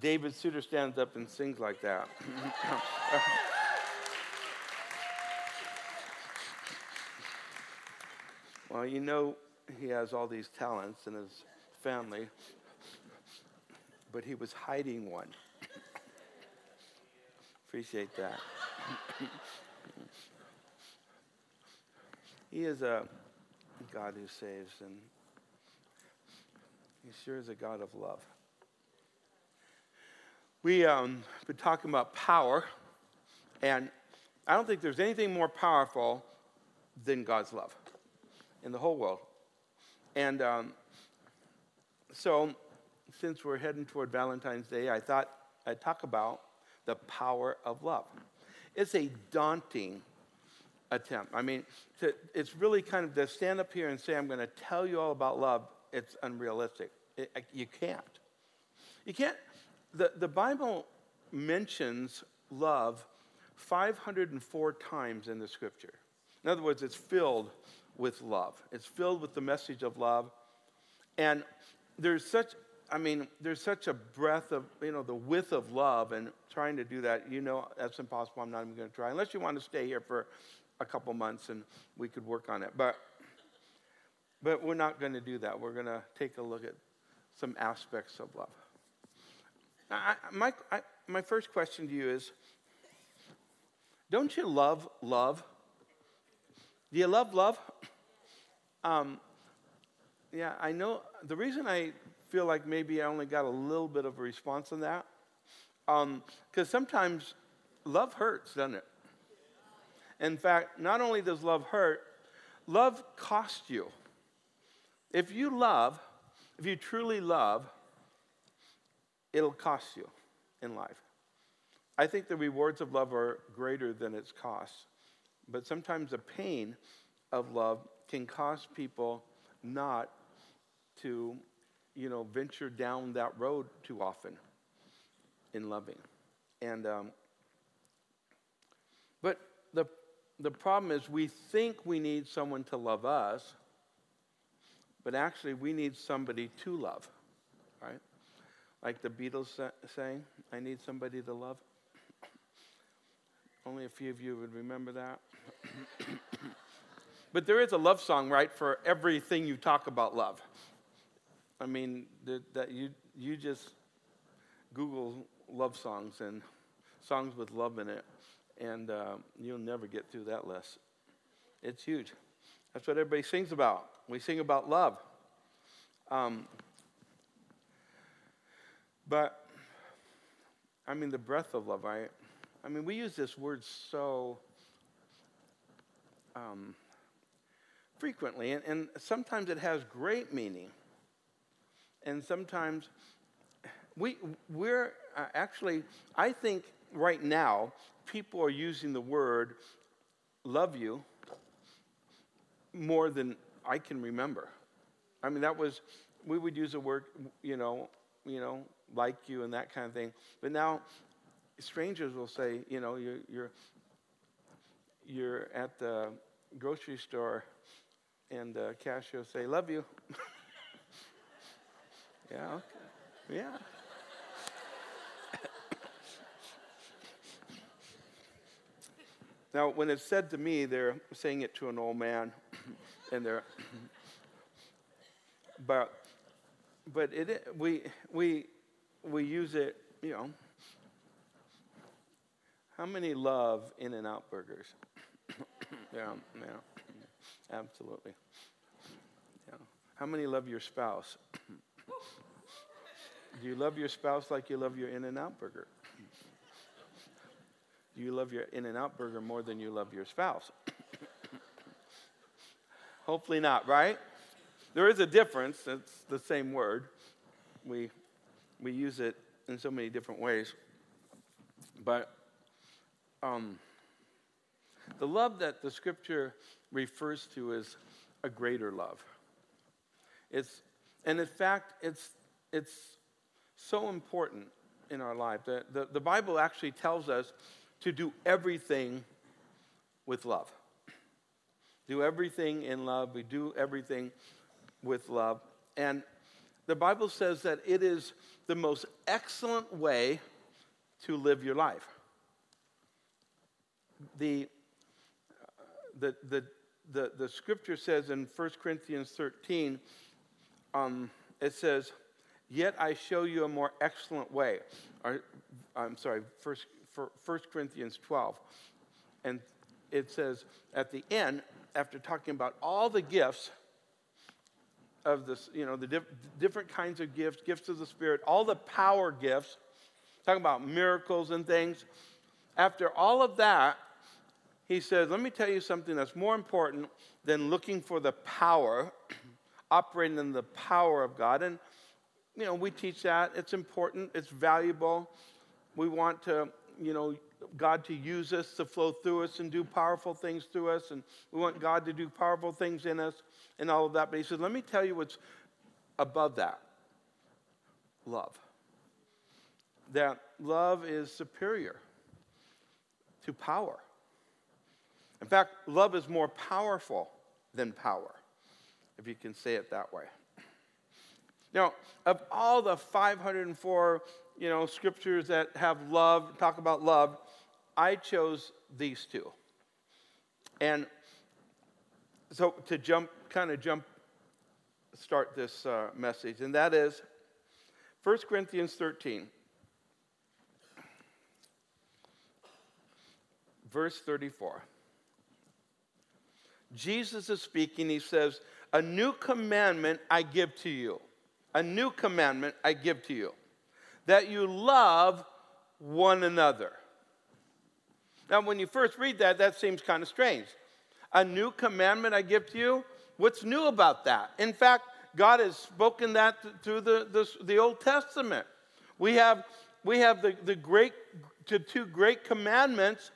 David Suter stands up and sings like that. well, you know, he has all these talents in his family, but he was hiding one. Appreciate that. he is a God who saves, and he sure is a God of love. We um, been talking about power, and I don't think there's anything more powerful than God's love in the whole world. And um, so, since we're heading toward Valentine's Day, I thought I'd talk about the power of love. It's a daunting attempt. I mean, to, it's really kind of to stand up here and say, I'm going to tell you all about love, it's unrealistic. It, you can't. You can't. The, the Bible mentions love 504 times in the scripture. In other words, it's filled with love, it's filled with the message of love. And there's such, I mean, there's such a breadth of, you know, the width of love, and trying to do that, you know, that's impossible. I'm not even going to try, unless you want to stay here for a couple months and we could work on it. But, but we're not going to do that. We're going to take a look at some aspects of love. I, my, I, my first question to you is Don't you love love? Do you love love? Um, yeah, I know. The reason I feel like maybe I only got a little bit of a response on that, because um, sometimes love hurts, doesn't it? In fact, not only does love hurt, love costs you. If you love, if you truly love, it'll cost you in life. I think the rewards of love are greater than its costs, but sometimes the pain of love can cause people not to, you know, venture down that road too often in loving. And, um, but the, the problem is we think we need someone to love us, but actually we need somebody to love? Like the Beatles saying, I need somebody to love. Only a few of you would remember that. but there is a love song, right, for everything you talk about love. I mean, that you, you just Google love songs and songs with love in it, and uh, you'll never get through that list. It's huge. That's what everybody sings about. We sing about love. Um, but, I mean, the breath of love, I, I mean, we use this word so um, frequently, and, and sometimes it has great meaning. And sometimes we, we're uh, actually, I think right now, people are using the word love you more than I can remember. I mean, that was, we would use the word, you know, you know, like you and that kind of thing. But now strangers will say, you know, you're, you're, you're at the grocery store and the cashier will say, love you. yeah, okay. Yeah. now, when it's said to me, they're saying it to an old man, and they're, but, but it, we, we, we use it, you know. How many love In N Out burgers? yeah, yeah, absolutely. Yeah. How many love your spouse? Do you love your spouse like you love your In N Out burger? Do you love your In N Out burger more than you love your spouse? Hopefully not, right? There is a difference. It's the same word. We we use it in so many different ways. But um, the love that the scripture refers to is a greater love. It's, and in fact, it's, it's so important in our life. The, the, the Bible actually tells us to do everything with love. Do everything in love. We do everything with love. And the Bible says that it is the most excellent way to live your life. The, the, the, the, the scripture says in 1 Corinthians 13, um, it says, Yet I show you a more excellent way. Or, I'm sorry, 1, 1 Corinthians 12. And it says at the end, after talking about all the gifts of this, you know, the diff- different kinds of gifts, gifts of the Spirit, all the power gifts, talking about miracles and things. After all of that, he says, Let me tell you something that's more important than looking for the power, operating in the power of God. And, you know, we teach that. It's important, it's valuable. We want to, you know, God to use us to flow through us and do powerful things through us. And we want God to do powerful things in us and all of that. But he says, let me tell you what's above that love. That love is superior to power. In fact, love is more powerful than power, if you can say it that way. Now, of all the 504 you know, scriptures that have love, talk about love, I chose these two. And so to jump, kind of jump, start this uh, message, and that is 1 Corinthians 13, verse 34. Jesus is speaking. He says, A new commandment I give to you. A new commandment I give to you that you love one another. Now, when you first read that, that seems kind of strange. A new commandment I give to you? What's new about that? In fact, God has spoken that through the, the, the Old Testament. We have, we have the, the great, the two great commandments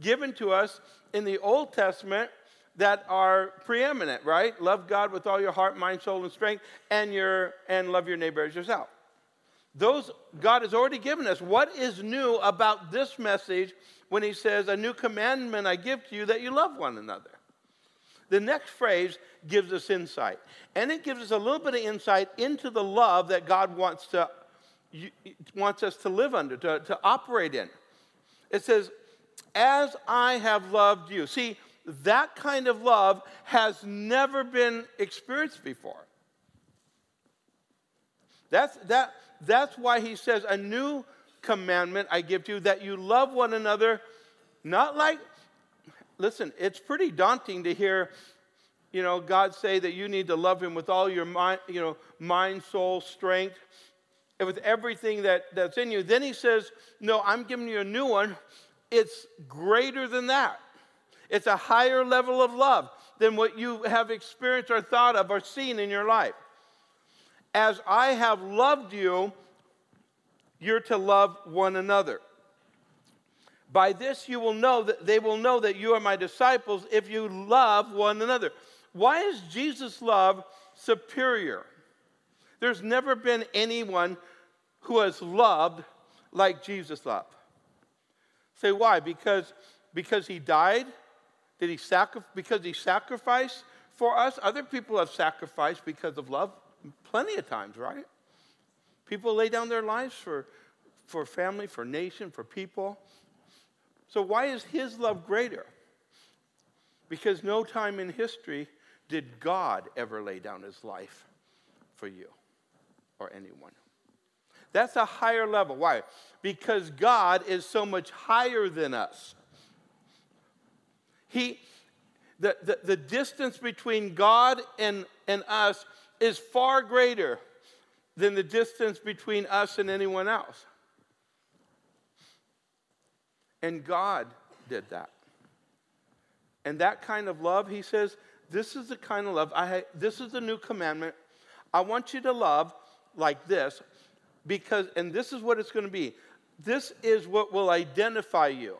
given to us in the Old Testament that are preeminent, right? Love God with all your heart, mind, soul, and strength, and, your, and love your neighbor as yourself. Those God has already given us. What is new about this message when he says, A new commandment I give to you that you love one another? The next phrase gives us insight. And it gives us a little bit of insight into the love that God wants, to, wants us to live under, to, to operate in. It says, As I have loved you. See, that kind of love has never been experienced before. That's, that, that's why he says, A new commandment I give to you, that you love one another, not like, listen, it's pretty daunting to hear, you know, God say that you need to love him with all your mind, you know, mind, soul, strength, and with everything that, that's in you. Then he says, No, I'm giving you a new one. It's greater than that. It's a higher level of love than what you have experienced or thought of or seen in your life. As I have loved you, you're to love one another. By this you will know that they will know that you are my disciples if you love one another. Why is Jesus' love superior? There's never been anyone who has loved like Jesus loved. Say why? Because because he died? Did he sacri- because he sacrificed for us? Other people have sacrificed because of love plenty of times, right? People lay down their lives for, for family, for nation, for people. So, why is his love greater? Because no time in history did God ever lay down his life for you or anyone. That's a higher level. Why? Because God is so much higher than us. He, the, the, the distance between God and, and us is far greater than the distance between us and anyone else. And God did that. And that kind of love, he says, this is the kind of love, I, this is the new commandment. I want you to love like this because, and this is what it's going to be. This is what will identify you.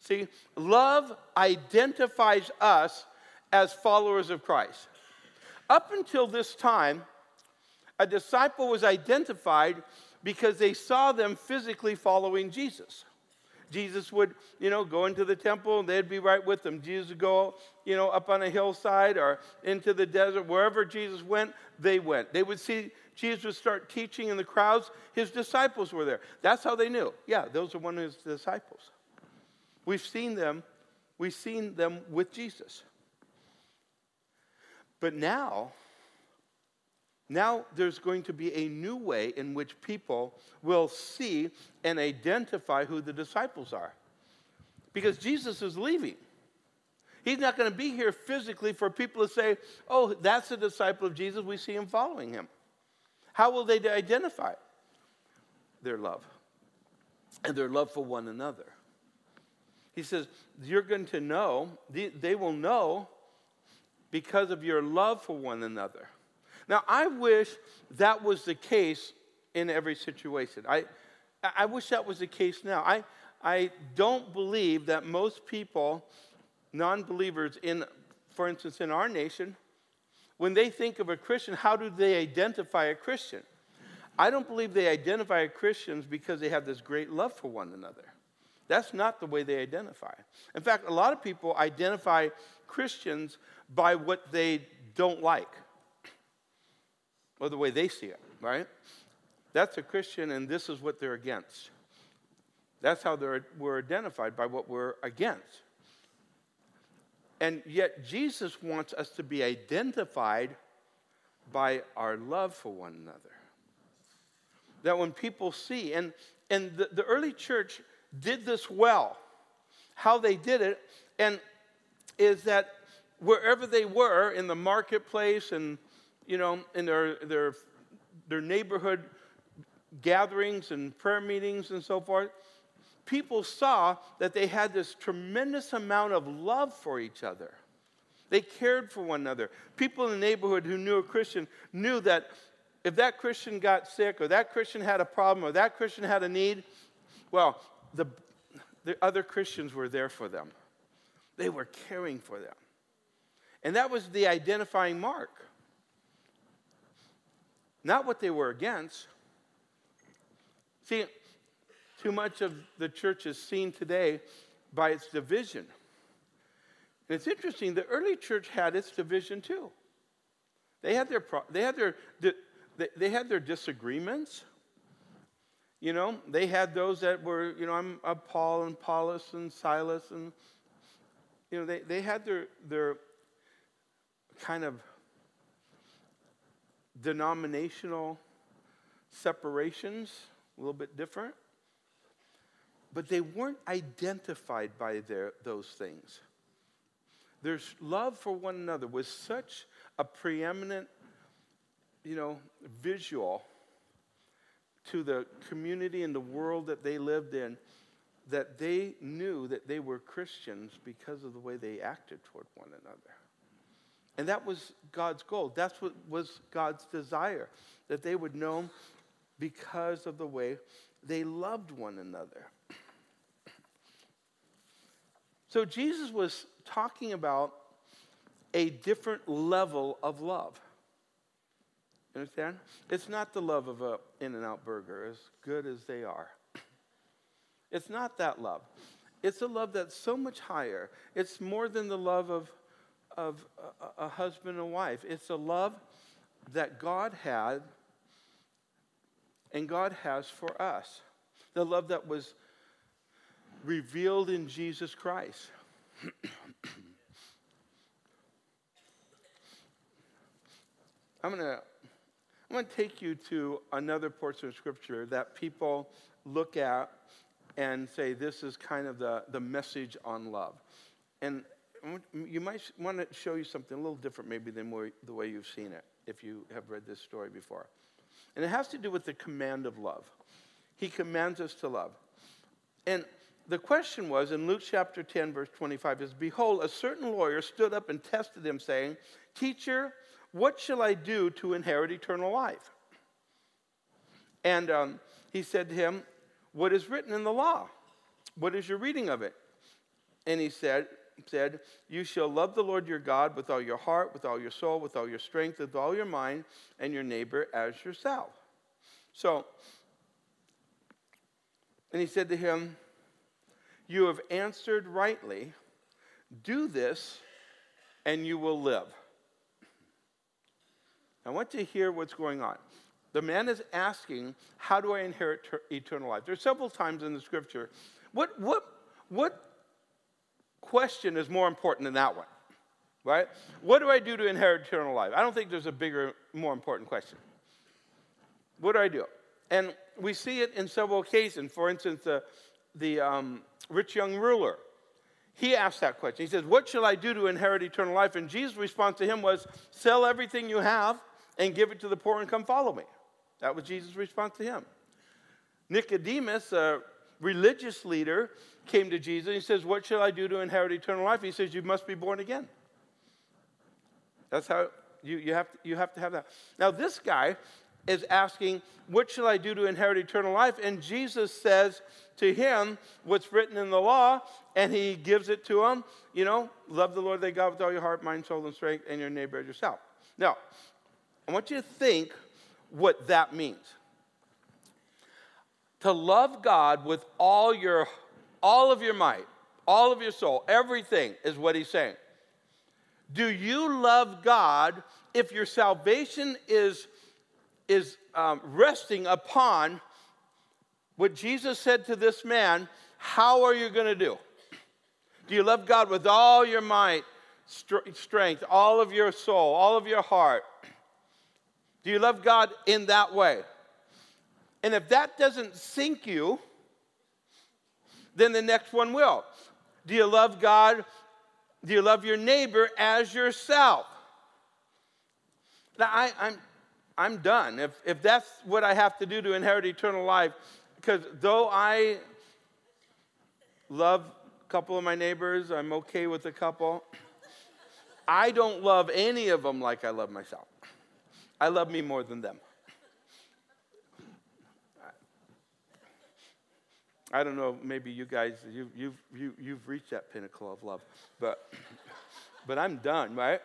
See, love identifies us as followers of Christ. Up until this time, a disciple was identified because they saw them physically following Jesus. Jesus would, you know, go into the temple and they'd be right with them. Jesus would go, you know, up on a hillside or into the desert. Wherever Jesus went, they went. They would see Jesus would start teaching in the crowds, his disciples were there. That's how they knew. Yeah, those are one of his disciples. We've seen them, we've seen them with Jesus. But now, now there's going to be a new way in which people will see and identify who the disciples are. Because Jesus is leaving. He's not going to be here physically for people to say, oh, that's a disciple of Jesus. We see him following him. How will they identify? Their love and their love for one another. He says, You're going to know, they will know because of your love for one another. Now, I wish that was the case in every situation. I, I wish that was the case now. I, I don't believe that most people, non believers, in, for instance, in our nation, when they think of a Christian, how do they identify a Christian? I don't believe they identify Christians because they have this great love for one another. That's not the way they identify. In fact, a lot of people identify Christians by what they don't like or the way they see it, right? That's a Christian, and this is what they're against. That's how we're identified by what we're against. And yet, Jesus wants us to be identified by our love for one another. That when people see, and, and the, the early church did this well, how they did it, and is that wherever they were in the marketplace and you know in their their their neighborhood gatherings and prayer meetings and so forth people saw that they had this tremendous amount of love for each other. They cared for one another. People in the neighborhood who knew a christian knew that if that christian got sick or that christian had a problem or that christian had a need well the, the other christians were there for them. They were caring for them. And that was the identifying mark. Not what they were against. See, too much of the church is seen today by its division. And it's interesting, the early church had its division too. They had their, they had their, they had their disagreements. You know, they had those that were, you know, I'm, Paul and Apollos and Silas and, you know, they, they had their, their kind of denominational separations, a little bit different. But they weren't identified by their, those things. Their love for one another was such a preeminent, you know, visual to the community and the world that they lived in that they knew that they were Christians because of the way they acted toward one another. And that was God's goal. That's what was God's desire, that they would know because of the way they loved one another. So Jesus was talking about a different level of love. You understand? It's not the love of a In-N-Out burger, as good as they are. It's not that love. It's a love that's so much higher. It's more than the love of of a, husband and wife. It's a love that God had and God has for us. The love that was revealed in Jesus Christ. I'm going to I'm going to take you to another portion of scripture that people look at and say this is kind of the, the message on love. And you might want to show you something a little different, maybe, than the way you've seen it, if you have read this story before. And it has to do with the command of love. He commands us to love. And the question was in Luke chapter 10, verse 25 is Behold, a certain lawyer stood up and tested him, saying, Teacher, what shall I do to inherit eternal life? And um, he said to him, What is written in the law? What is your reading of it? And he said, said, You shall love the Lord your God with all your heart, with all your soul, with all your strength, with all your mind, and your neighbor as yourself. So, and he said to him, You have answered rightly. Do this, and you will live. I want to hear what's going on. The man is asking, How do I inherit ter- eternal life? There's several times in the scripture. What, what, what question is more important than that one? Right? What do I do to inherit eternal life? I don't think there's a bigger, more important question. What do I do? And we see it in several occasions. For instance, the, the um, rich young ruler, he asked that question. He says, What shall I do to inherit eternal life? And Jesus' response to him was, Sell everything you have and give it to the poor and come follow me. That was Jesus' response to him. Nicodemus, a religious leader, came to Jesus. and He says, What shall I do to inherit eternal life? He says, You must be born again. That's how you, you, have, to, you have to have that. Now, this guy is asking, What shall I do to inherit eternal life? And Jesus says to him what's written in the law, and he gives it to him. You know, love the Lord thy God with all your heart, mind, soul, and strength, and your neighbor as yourself. Now, I want you to think what that means. To love God with all your all of your might, all of your soul, everything is what he's saying. Do you love God if your salvation is, is um, resting upon what Jesus said to this man? How are you going to do? Do you love God with all your might, strength, all of your soul, all of your heart? Do you love God in that way? And if that doesn't sink you, then the next one will. Do you love God? Do you love your neighbor as yourself? Now, I, am I'm, I'm done. If, if that's what I have to do to inherit eternal life, because though I love a couple of my neighbors, I'm okay with a couple, I don't love any of them like I love myself. I love me more than them. I don't know, maybe you guys, you, you've, you, you've reached that pinnacle of love, but, but I'm done, right?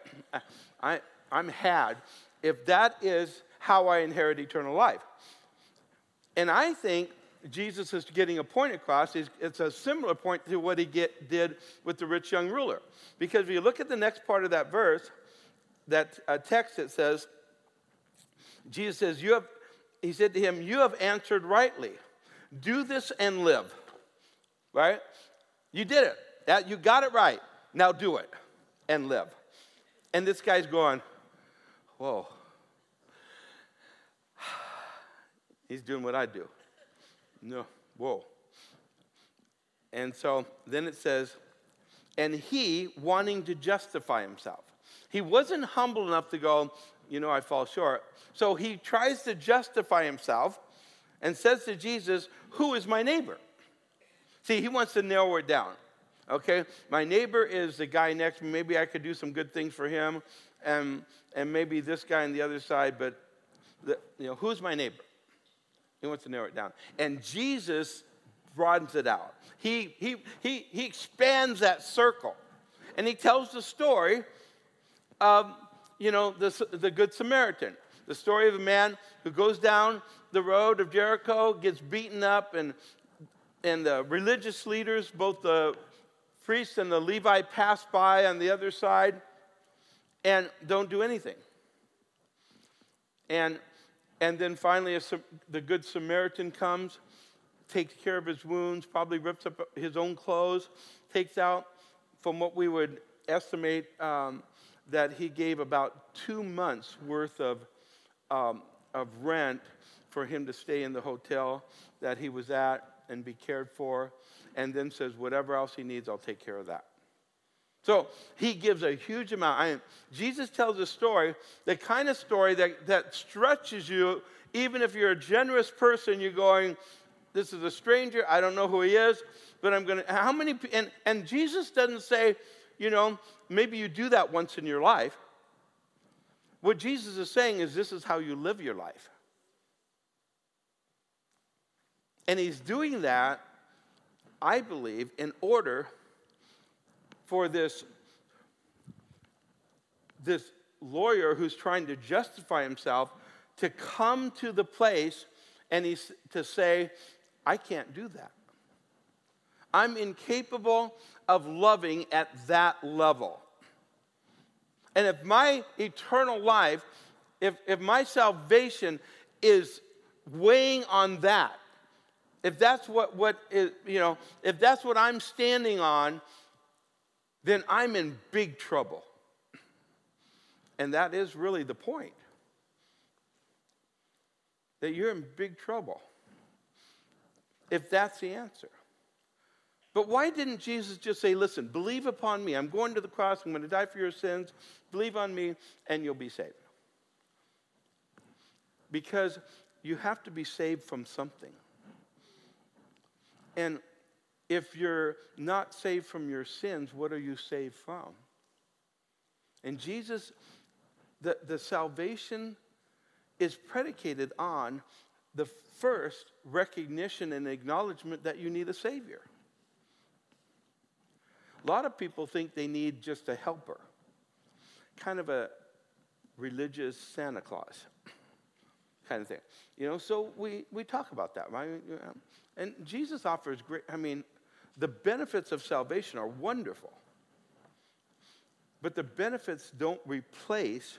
I, I'm had. If that is how I inherit eternal life. And I think Jesus is getting a point across. It's a similar point to what he get, did with the rich young ruler. Because if you look at the next part of that verse, that uh, text, it says, Jesus says, you have, he said to him, You have answered rightly. Do this and live. Right? You did it. That, you got it right. Now do it and live. And this guy's going, Whoa. He's doing what I do. No, whoa. And so then it says, and he wanting to justify himself. He wasn't humble enough to go, you know, I fall short. So he tries to justify himself and says to Jesus, Who is my neighbor? See, he wants to narrow it down. Okay? My neighbor is the guy next to me. Maybe I could do some good things for him. And, and maybe this guy on the other side, but the, you know, who's my neighbor? He wants to narrow it down. And Jesus broadens it out. He, he, he, he expands that circle. And he tells the story of, you know, the, the Good Samaritan. The story of a man who goes down the road of Jericho, gets beaten up, and, and the religious leaders, both the priests and the Levite, pass by on the other side and don't do anything. And, and then finally, a, the Good Samaritan comes, takes care of his wounds, probably rips up his own clothes, takes out, from what we would estimate, um, that he gave about two months worth of, um, of rent for him to stay in the hotel that he was at and be cared for, and then says, Whatever else he needs, I'll take care of that. So he gives a huge amount. I Jesus tells a story, the kind of story that, that stretches you, even if you're a generous person, you're going, This is a stranger, I don't know who he is, but I'm to. How many. And, and Jesus doesn't say, you know, maybe you do that once in your life. What Jesus is saying is, this is how you live your life. And he's doing that, I believe, in order for this, this lawyer who's trying to justify himself to come to the place and he's to say, I can't do that. I'm incapable of loving at that level. And if my eternal life, if, if my salvation is weighing on that, if that's what, what is, you know, if that's what I'm standing on, then I'm in big trouble. And that is really the point. That you're in big trouble. If that's the answer. But why didn't Jesus just say, listen, believe upon me. I'm going to the cross. I'm going to die for your sins. Believe on me, and you'll be saved. Because you have to be saved from something. And if you're not saved from your sins, what are you saved from? And Jesus, the, the salvation is predicated on the first recognition and acknowledgement that you need a Savior. A lot of people think they need just a helper, kind of a religious Santa Claus kind of thing. You know, so we, we talk about that, right? And Jesus offers great, I mean, the benefits of salvation are wonderful. But the benefits don't replace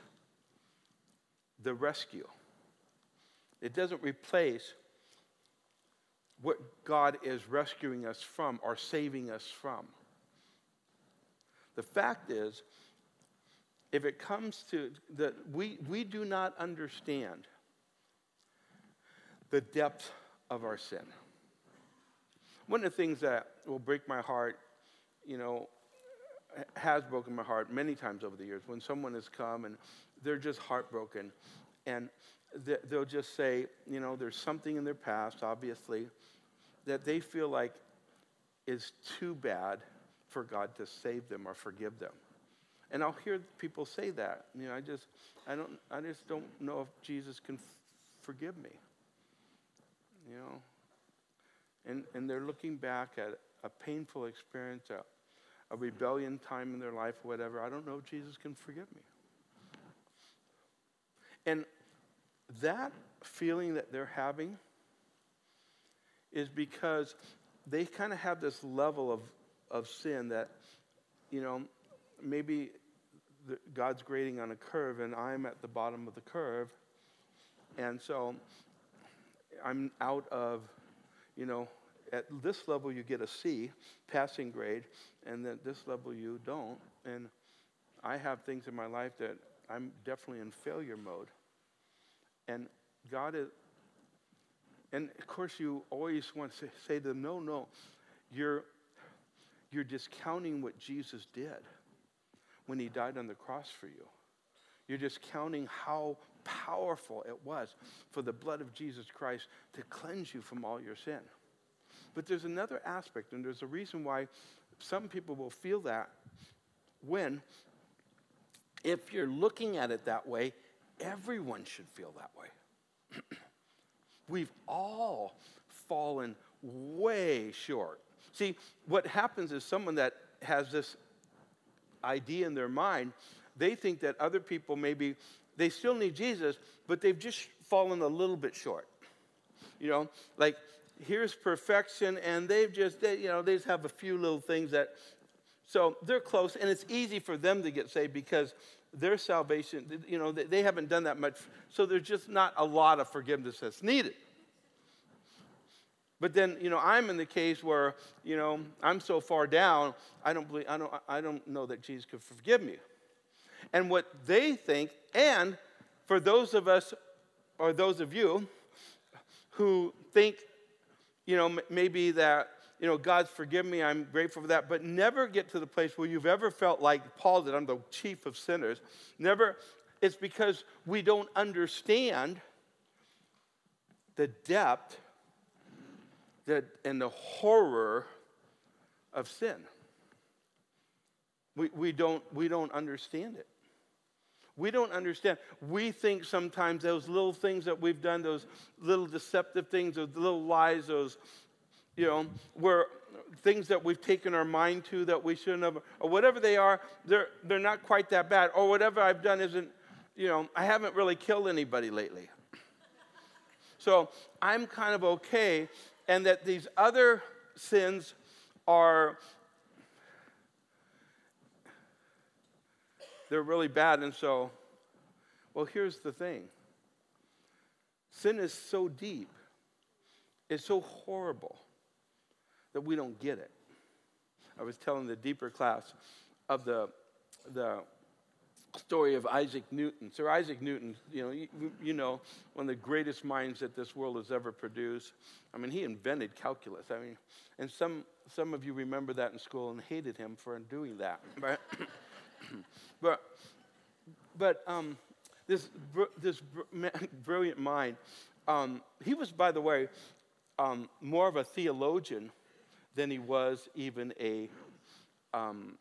the rescue. It doesn't replace what God is rescuing us from or saving us from. The fact is, if it comes to that, we, we do not understand the depth of our sin. One of the things that will break my heart, you know, has broken my heart many times over the years when someone has come and they're just heartbroken and they'll just say, you know, there's something in their past, obviously, that they feel like is too bad for God to save them or forgive them. And I'll hear people say that. You know, I just, I don't, I just don't know if Jesus can f- forgive me. You know, and and they're looking back at a painful experience, a, a rebellion time in their life, or whatever. I don't know if Jesus can forgive me. And that feeling that they're having is because they kind of have this level of of sin that, you know, maybe the, God's grading on a curve and I'm at the bottom of the curve. And so I'm out of, you know, at this level you get a C, passing grade, and at this level you don't. And I have things in my life that I'm definitely in failure mode. And God is, and of course you always want to say to them, no, no, you're you're discounting what Jesus did when he died on the cross for you. You're discounting how powerful it was for the blood of Jesus Christ to cleanse you from all your sin. But there's another aspect, and there's a reason why some people will feel that when, if you're looking at it that way, everyone should feel that way. We've all fallen way short See, what happens is someone that has this idea in their mind, they think that other people maybe, they still need Jesus, but they've just fallen a little bit short. You know, like here's perfection, and they've just, they, you know, they just have a few little things that, so they're close, and it's easy for them to get saved because their salvation, you know, they haven't done that much, so there's just not a lot of forgiveness that's needed. But then, you know, I'm in the case where, you know, I'm so far down, I don't believe, I don't, I don't know that Jesus could forgive me. And what they think, and for those of us, or those of you, who think, you know, maybe that, you know, God's forgiven me, I'm grateful for that, but never get to the place where you've ever felt like Paul did, I'm the chief of sinners. Never, it's because we don't understand the depth that, and the horror of sin. We, we, don't, we don't understand it. We don't understand. We think sometimes those little things that we've done, those little deceptive things, those little lies, those, you know, where things that we've taken our mind to that we shouldn't have, or whatever they are, they're, they're not quite that bad. Or whatever I've done isn't, you know, I haven't really killed anybody lately. So I'm kind of okay and that these other sins are they're really bad and so well here's the thing Sin is so deep, it's so horrible that we don't get it. I was telling the deeper class of the, the story of Isaac Newton. Sir Isaac Newton, you know, you, you, know, one of the greatest minds that this world has ever produced. I mean, he invented calculus. I mean, and some, some of you remember that in school and hated him for doing that. But, but, but um, this, this brilliant mind, um, he was, by the way, um, more of a theologian than he was even a, um,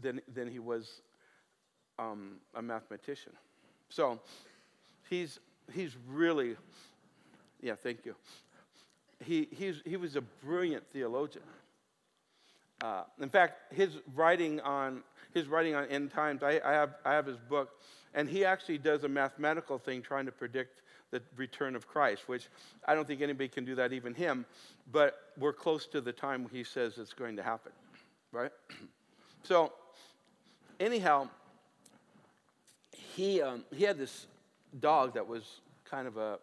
than, than he was um, a mathematician. So he's, he's really, yeah, thank you. He, he's, he was a brilliant theologian. Uh, in fact, his writing on his writing on end times, I, I, have, I have his book, and he actually does a mathematical thing trying to predict the return of Christ, which I don't think anybody can do that, even him, but we're close to the time he says it's going to happen, right? so, anyhow, he, um, he had this dog that was kind of a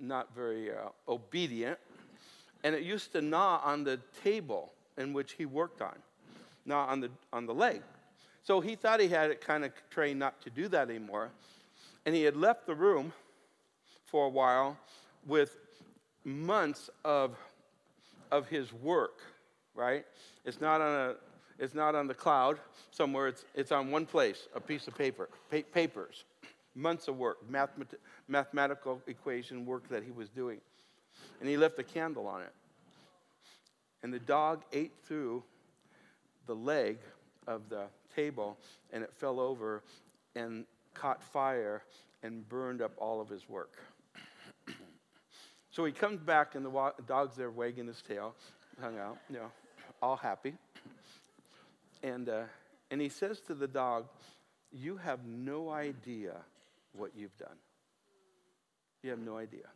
not very uh, obedient, and it used to gnaw on the table in which he worked on, gnaw on the, on the leg. So he thought he had it kind of trained not to do that anymore, and he had left the room for a while with months of, of his work, right? It's not on a it's not on the cloud somewhere, it's, it's on one place, a piece of paper, pa- papers, months of work, mathemat- mathematical equation work that he was doing. And he left a candle on it. And the dog ate through the leg of the table, and it fell over and caught fire and burned up all of his work. so he comes back, and the dog's there wagging his tail, hung out, you know, all happy. And, uh, and he says to the dog, You have no idea what you've done. You have no idea.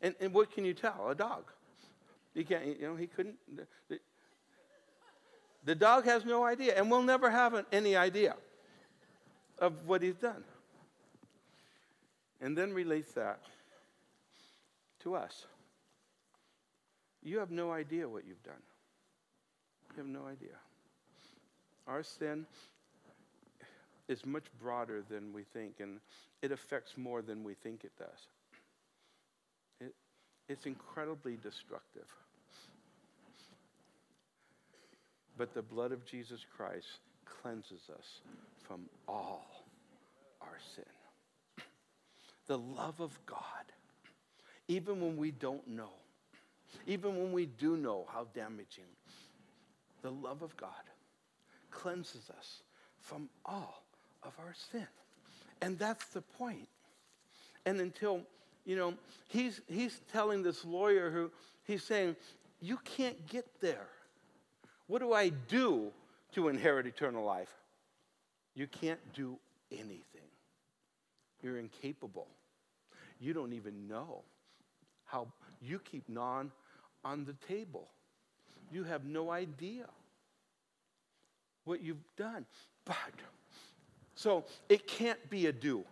And, and what can you tell a dog? You can't, you know, he couldn't. The, the dog has no idea and will never have any idea of what he's done. And then relates that to us. You have no idea what you've done. You have no idea. Our sin is much broader than we think, and it affects more than we think it does. It, it's incredibly destructive. But the blood of Jesus Christ cleanses us from all our sin. The love of God, even when we don't know, even when we do know how damaging, the love of God cleanses us from all of our sin. And that's the point. And until, you know, he's, he's telling this lawyer who, he's saying, You can't get there. What do I do to inherit eternal life? You can't do anything. You're incapable. You don't even know how you keep non on the table. You have no idea what you've done. But, so it can't be a do,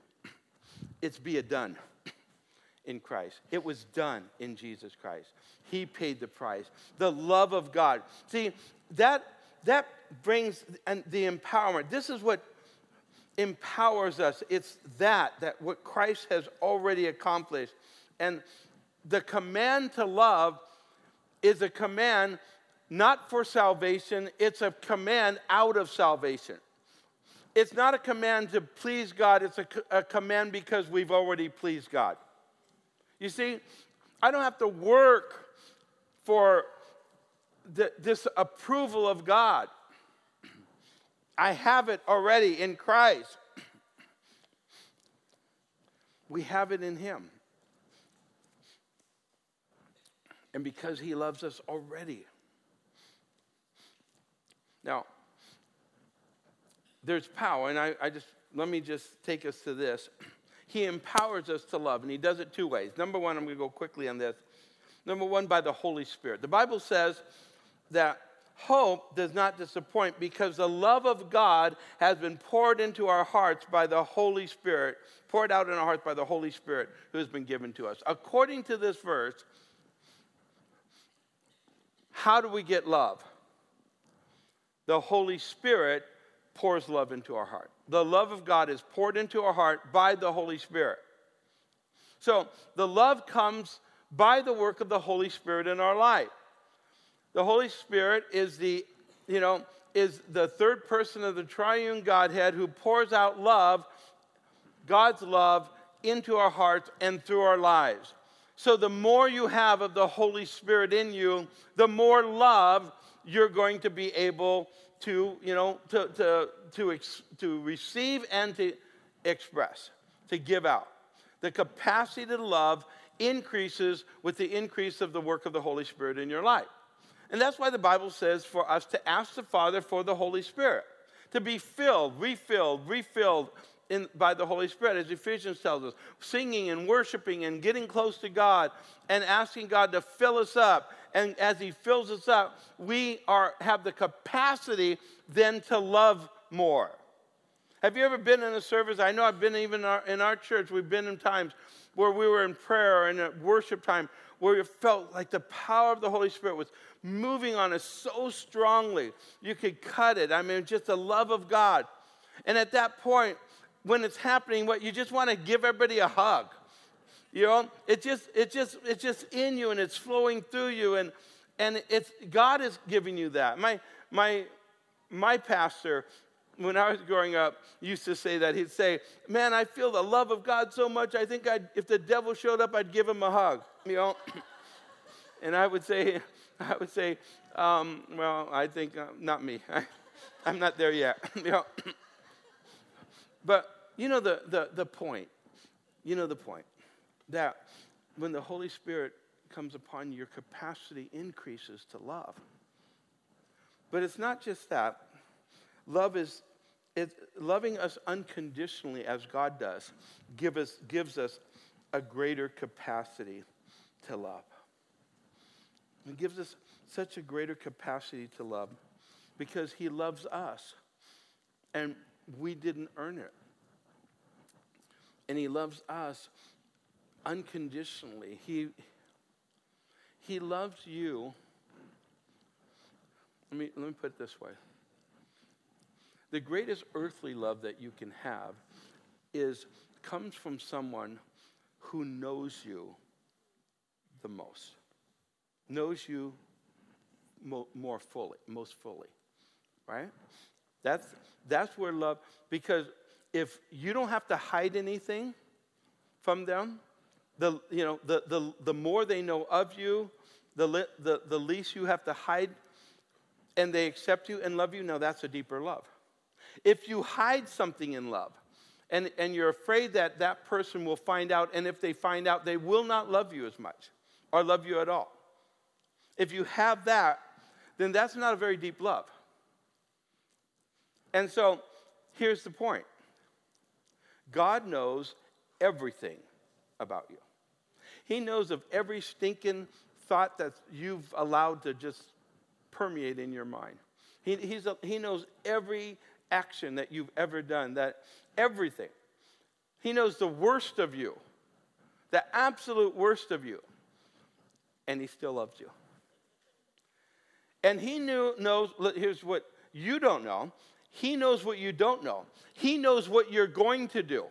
it's be a done in Christ. It was done in Jesus Christ. He paid the price. The love of God. See, that that brings and the empowerment. This is what empowers us. It's that that what Christ has already accomplished. And the command to love is a command not for salvation, it's a command out of salvation. It's not a command to please God, it's a, a command because we've already pleased God. You see, I don't have to work for the, this approval of God. I have it already in Christ. We have it in Him. And because He loves us already, now, there's power, and I, I just let me just take us to this. He empowers us to love, and he does it two ways. Number one, I'm going to go quickly on this. Number one, by the Holy Spirit. The Bible says that hope does not disappoint because the love of God has been poured into our hearts by the Holy Spirit, poured out in our hearts by the Holy Spirit who has been given to us. According to this verse, how do we get love? The Holy Spirit pours love into our heart. The love of God is poured into our heart by the Holy Spirit. So the love comes by the work of the Holy Spirit in our life. The Holy Spirit is the, you know, is the third person of the triune Godhead who pours out love, God's love, into our hearts and through our lives. So the more you have of the Holy Spirit in you, the more love you're going to be able to, you know, to, to, to, ex, to receive and to express, to give out. The capacity to love increases with the increase of the work of the Holy Spirit in your life. And that's why the Bible says for us to ask the Father for the Holy Spirit, to be filled, refilled, refilled in, by the Holy Spirit, as Ephesians tells us, singing and worshiping and getting close to God and asking God to fill us up. And as He fills us up, we are, have the capacity then to love more. Have you ever been in a service? I know I've been even in our, in our church, we've been in times where we were in prayer and at worship time where you felt like the power of the Holy Spirit was moving on us so strongly. You could cut it. I mean, just the love of God. And at that point, when it's happening, what you just want to give everybody a hug. You know, it just, it just, it's just in you and it's flowing through you, and and it's God is giving you that. My my my pastor, when I was growing up, used to say that he'd say, "Man, I feel the love of God so much. I think I'd, if the devil showed up, I'd give him a hug." You know, and I would say, I would say, um, well, I think uh, not me. I, am not there yet. you know? but you know the, the, the point. You know the point that when the Holy Spirit comes upon you, your capacity increases to love. But it's not just that. Love is it's loving us unconditionally as God does give us, gives us a greater capacity to love. It gives us such a greater capacity to love because He loves us and we didn't earn it. And He loves us unconditionally. He, he loves you. Let me, let me put it this way the greatest earthly love that you can have is comes from someone who knows you the most knows you mo- more fully, most fully, right? That's, that's where love, because if you don't have to hide anything from them, the, you know, the, the, the more they know of you, the, the, the least you have to hide, and they accept you and love you, now that's a deeper love. If you hide something in love, and, and you're afraid that that person will find out, and if they find out, they will not love you as much or love you at all. If you have that, then that's not a very deep love. And so here's the point God knows everything about you. He knows of every stinking thought that you've allowed to just permeate in your mind. He, a, he knows every action that you've ever done, that everything. He knows the worst of you, the absolute worst of you, and he still loves you. And he knew, knows, here's what you don't know. He knows what you don't know. He knows what you're going to do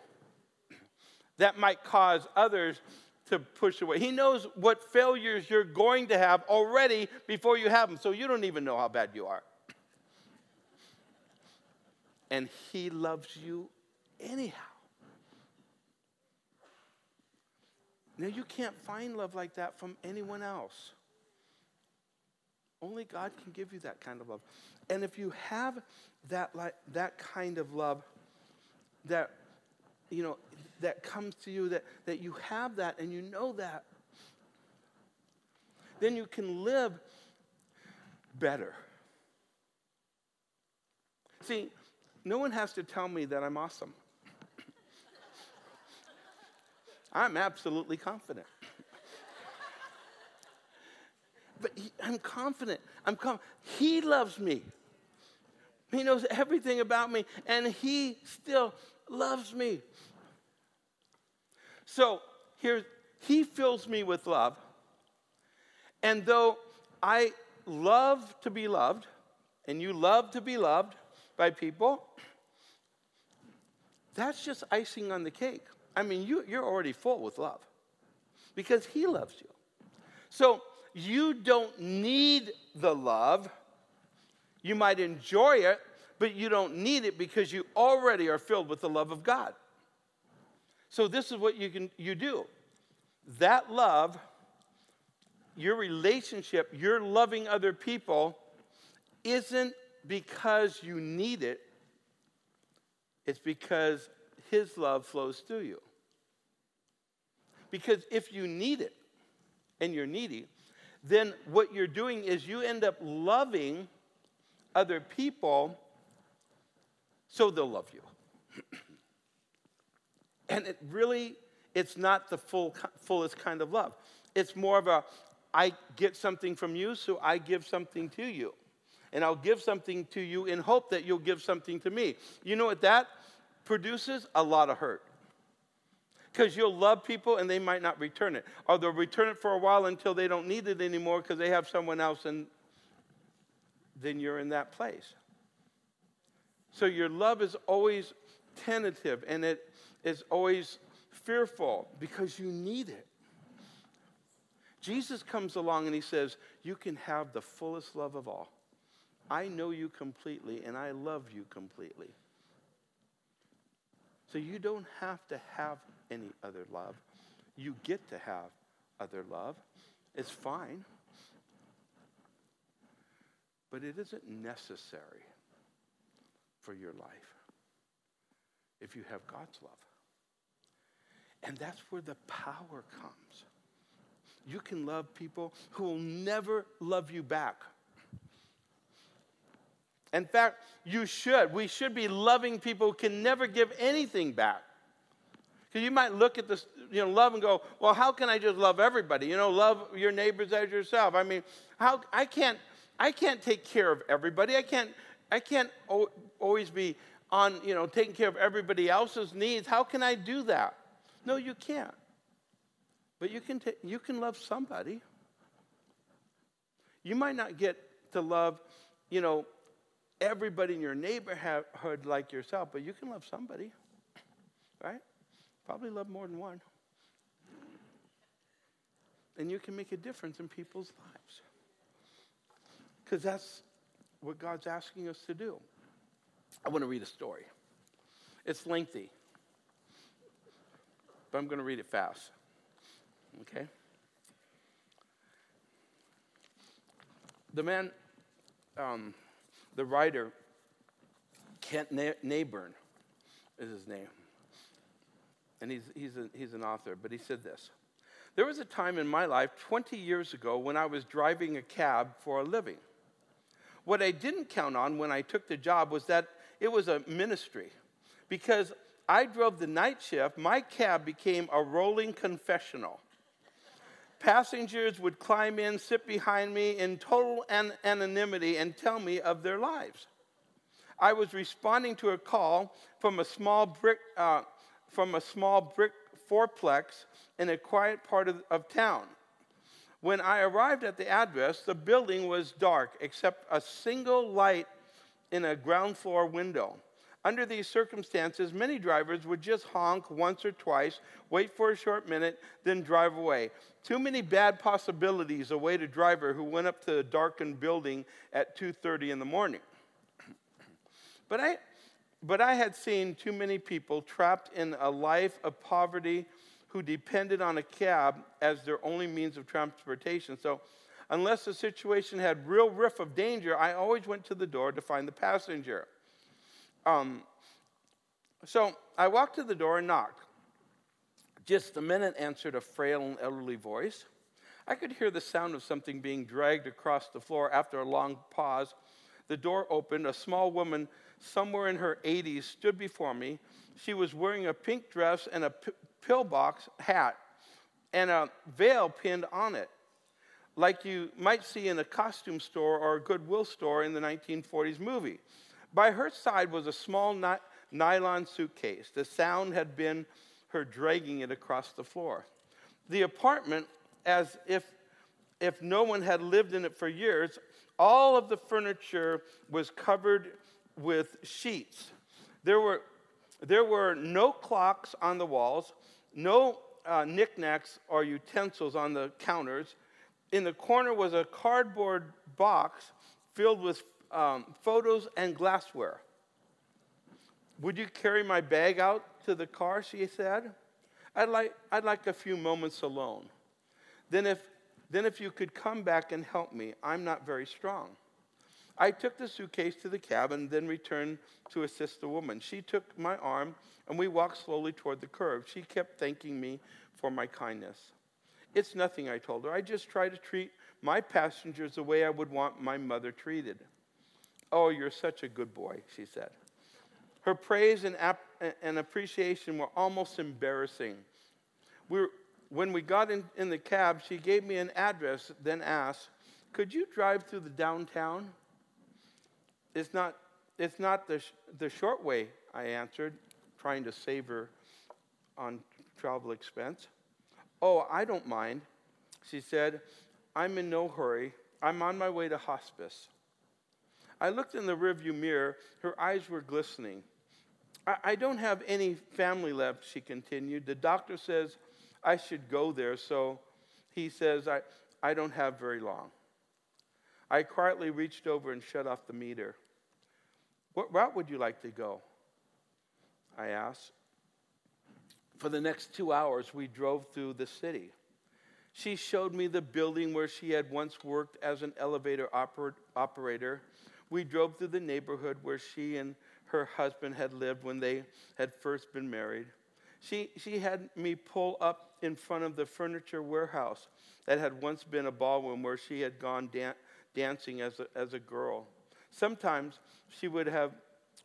that might cause others to push away. He knows what failures you're going to have already before you have them, so you don't even know how bad you are. And He loves you anyhow. Now, you can't find love like that from anyone else. Only God can give you that kind of love. And if you have that, that kind of love that, you know, that comes to you, that, that you have that and you know that, then you can live better. See, no one has to tell me that I'm awesome. I'm absolutely confident. But he, I'm confident. I'm com- He loves me. He knows everything about me, and He still loves me. So here, He fills me with love. And though I love to be loved, and you love to be loved by people, that's just icing on the cake. I mean, you, you're already full with love because He loves you. So you don't need the love. You might enjoy it, but you don't need it because you already are filled with the love of God. So this is what you can you do. That love, your relationship, your loving other people isn't because you need it. It's because his love flows through you. Because if you need it and you're needy, then what you're doing is you end up loving other people so they'll love you. and it really, it's not the full, fullest kind of love. It's more of a, I get something from you, so I give something to you. And I'll give something to you in hope that you'll give something to me. You know what that produces? A lot of hurt. Because you'll love people and they might not return it. Or they'll return it for a while until they don't need it anymore because they have someone else and then you're in that place. So your love is always tentative and it is always fearful because you need it. Jesus comes along and he says, You can have the fullest love of all. I know you completely and I love you completely. So you don't have to have any other love. You get to have other love. It's fine. But it isn't necessary for your life if you have God's love. And that's where the power comes. You can love people who will never love you back. In fact, you should. We should be loving people who can never give anything back. Because you might look at this, you know, love and go, well, how can I just love everybody? You know, love your neighbors as yourself. I mean, how I can't I can't take care of everybody. I can't I can't always be on, you know, taking care of everybody else's needs. How can I do that? No, you can't. But you can, t- you can love somebody. You might not get to love, you know, everybody in your neighborhood like yourself, but you can love somebody, right? Probably love more than one. And you can make a difference in people's lives. Because that's what God's asking us to do. I want to read a story. It's lengthy, but I'm going to read it fast. Okay? The man, um, the writer, Kent Nerburn is his name. And he's, he's, a, he's an author, but he said this There was a time in my life 20 years ago when I was driving a cab for a living. What I didn't count on when I took the job was that it was a ministry. Because I drove the night shift, my cab became a rolling confessional. Passengers would climb in, sit behind me in total an- anonymity, and tell me of their lives. I was responding to a call from a small brick, uh, from a small brick fourplex in a quiet part of, of town. When I arrived at the address, the building was dark except a single light in a ground floor window. Under these circumstances, many drivers would just honk once or twice, wait for a short minute, then drive away. Too many bad possibilities await a driver who went up to a darkened building at 2:30 in the morning. but I but I had seen too many people trapped in a life of poverty who depended on a cab as their only means of transportation. So, unless the situation had real riff of danger, I always went to the door to find the passenger. Um, so I walked to the door and knocked. Just a minute answered a frail and elderly voice. I could hear the sound of something being dragged across the floor. After a long pause, the door opened. A small woman, somewhere in her 80s, stood before me. She was wearing a pink dress and a pillbox hat and a veil pinned on it. like you might see in a costume store or a Goodwill store in the 1940s movie. By her side was a small ni- nylon suitcase. The sound had been her dragging it across the floor. The apartment, as if, if no one had lived in it for years, all of the furniture was covered with sheets. There were, there were no clocks on the walls, no uh, knickknacks or utensils on the counters. In the corner was a cardboard box filled with um, photos and glassware. Would you carry my bag out to the car? She said. I'd like, I'd like a few moments alone. Then if, then, if you could come back and help me, I'm not very strong. I took the suitcase to the cabin, then returned to assist the woman. She took my arm, and we walked slowly toward the curve. She kept thanking me for my kindness. It's nothing, I told her. I just try to treat my passengers the way I would want my mother treated. Oh, you're such a good boy, she said. Her praise and, ap- and appreciation were almost embarrassing. We were, when we got in, in the cab, she gave me an address, then asked, Could you drive through the downtown? It's not, it's not the, sh- the short way, I answered, trying to save her on travel expense. Oh, I don't mind. She said, I'm in no hurry. I'm on my way to hospice. I looked in the rearview mirror. Her eyes were glistening. I, I don't have any family left, she continued. The doctor says I should go there, so he says I, I don't have very long. I quietly reached over and shut off the meter. What route would you like to go? I asked. For the next two hours, we drove through the city. She showed me the building where she had once worked as an elevator oper- operator. We drove through the neighborhood where she and her husband had lived when they had first been married. She, she had me pull up in front of the furniture warehouse that had once been a ballroom where she had gone dan- dancing as a, as a girl. Sometimes she would have,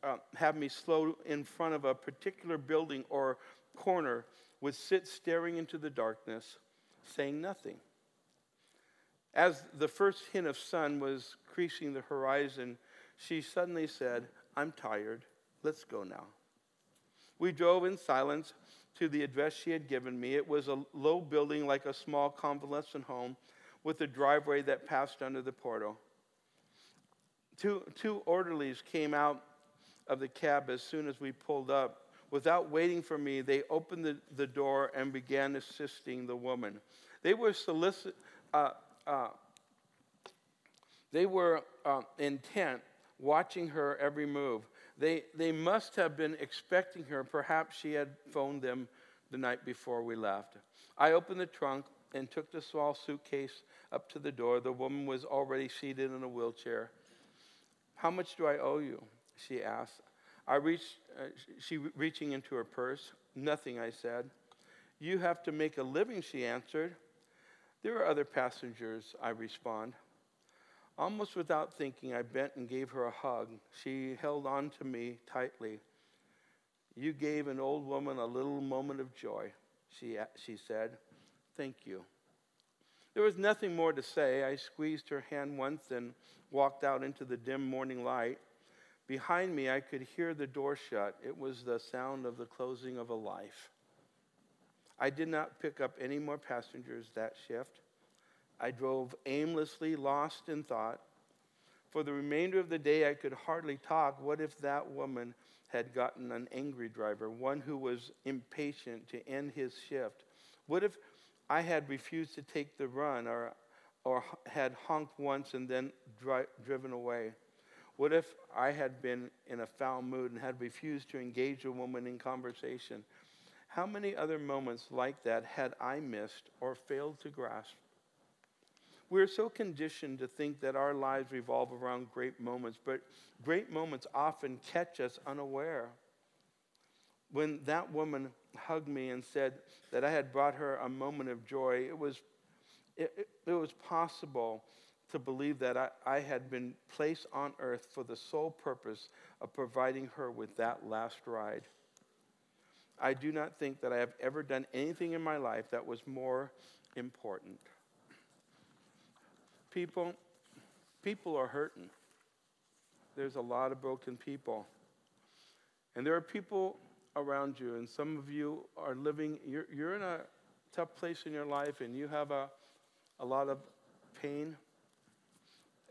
uh, have me slow in front of a particular building or corner, would sit staring into the darkness, saying nothing. As the first hint of sun was creasing the horizon, she suddenly said, I'm tired. Let's go now. We drove in silence to the address she had given me. It was a low building like a small convalescent home with a driveway that passed under the portal. Two, two orderlies came out of the cab as soon as we pulled up. Without waiting for me, they opened the, the door and began assisting the woman. They were solicit, uh, uh, they were uh, intent, watching her every move. They, they must have been expecting her. Perhaps she had phoned them the night before we left. I opened the trunk and took the small suitcase up to the door. The woman was already seated in a wheelchair. How much do I owe you? She asked. I reached, uh, she reaching into her purse. Nothing, I said. You have to make a living, she answered. There are other passengers, I respond. Almost without thinking, I bent and gave her a hug. She held on to me tightly. You gave an old woman a little moment of joy, she, she said. Thank you. There was nothing more to say. I squeezed her hand once and walked out into the dim morning light. Behind me, I could hear the door shut. It was the sound of the closing of a life. I did not pick up any more passengers that shift. I drove aimlessly, lost in thought. For the remainder of the day, I could hardly talk. What if that woman had gotten an angry driver, one who was impatient to end his shift? What if I had refused to take the run or, or had honked once and then dri- driven away? What if I had been in a foul mood and had refused to engage a woman in conversation? How many other moments like that had I missed or failed to grasp? We're so conditioned to think that our lives revolve around great moments, but great moments often catch us unaware. When that woman hugged me and said that I had brought her a moment of joy, it was, it, it, was possible to believe that I, I had been placed on earth for the sole purpose of providing her with that last ride. I do not think that I have ever done anything in my life that was more important. people, people are hurting. There's a lot of broken people. And there are people around you, and some of you are living, you're, you're in a tough place in your life, and you have a, a lot of pain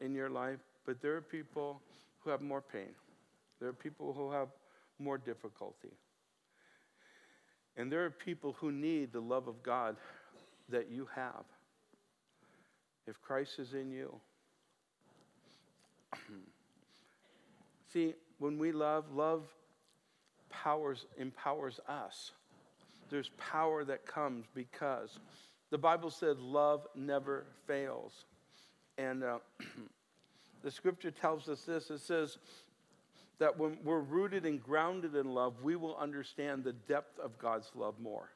in your life, but there are people who have more pain. There are people who have more difficulty. And there are people who need the love of God that you have. If Christ is in you. See, when we love, love powers, empowers us. There's power that comes because the Bible said love never fails. And uh, the scripture tells us this it says that when we're rooted and grounded in love, we will understand the depth of God's love more.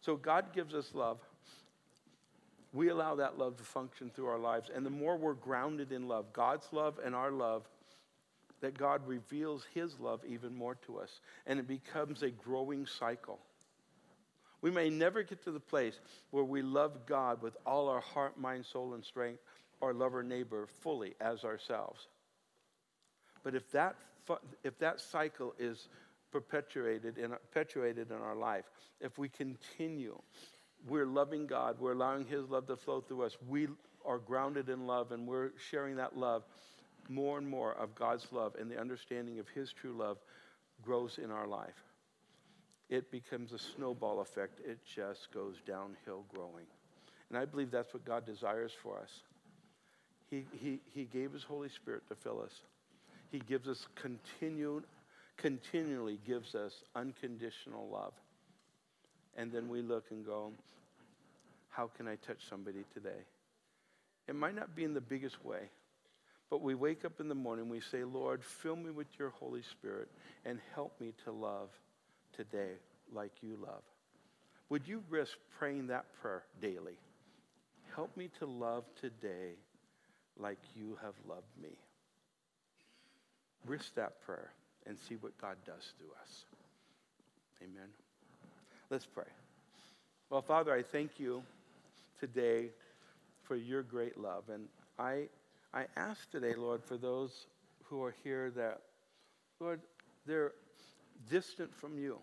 So God gives us love. We allow that love to function through our lives. And the more we're grounded in love, God's love and our love, that God reveals his love even more to us. And it becomes a growing cycle. We may never get to the place where we love God with all our heart, mind, soul, and strength, or love our neighbor fully as ourselves. But if that, if that cycle is perpetuated in, perpetuated in our life, if we continue, we're loving God, we're allowing His love to flow through us, we are grounded in love, and we're sharing that love, more and more of God's love and the understanding of His true love grows in our life. It becomes a snowball effect. It just goes downhill growing. And I believe that's what God desires for us. He, he, he gave His Holy Spirit to fill us. He gives us continued, continually gives us unconditional love. And then we look and go, how can I touch somebody today? It might not be in the biggest way, but we wake up in the morning, we say, Lord, fill me with your Holy Spirit and help me to love today like you love. Would you risk praying that prayer daily? Help me to love today like you have loved me. Risk that prayer and see what God does to us. Amen. Let's pray. Well, Father, I thank you today for your great love. And I, I ask today, Lord, for those who are here that, Lord, they're distant from you.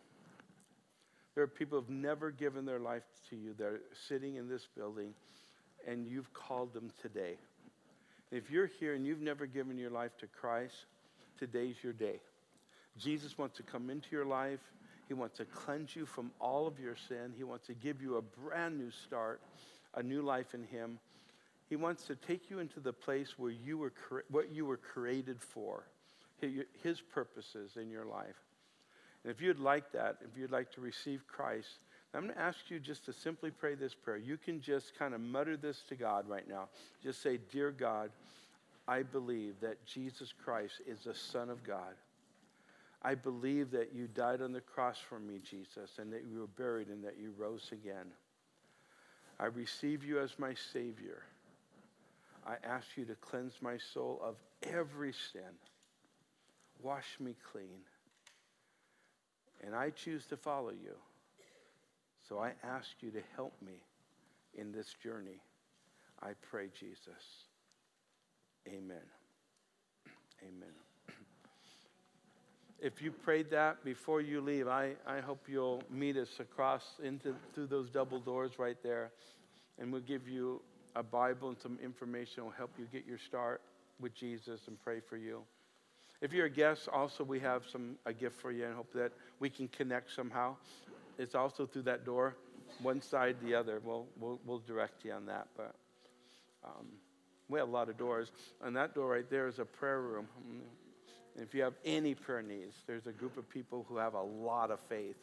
There are people who've never given their life to you. They're sitting in this building, and you've called them today. If you're here and you've never given your life to Christ, today's your day. Jesus wants to come into your life. He wants to cleanse you from all of your sin. He wants to give you a brand new start, a new life in Him. He wants to take you into the place where you were what you were created for, His purposes in your life. And if you'd like that, if you'd like to receive Christ, I'm going to ask you just to simply pray this prayer. You can just kind of mutter this to God right now. Just say, Dear God, I believe that Jesus Christ is the Son of God. I believe that you died on the cross for me, Jesus, and that you were buried and that you rose again. I receive you as my Savior. I ask you to cleanse my soul of every sin. Wash me clean. And I choose to follow you. So I ask you to help me in this journey. I pray, Jesus. Amen. Amen. If you prayed that before you leave, I, I hope you'll meet us across into through those double doors right there. And we'll give you a Bible and some information will help you get your start with Jesus and pray for you. If you're a guest, also we have some a gift for you and hope that we can connect somehow. It's also through that door, one side, the other. We'll, we'll, we'll direct you on that. But um, we have a lot of doors. And that door right there is a prayer room. if you have any prayer needs, there's a group of people who have a lot of faith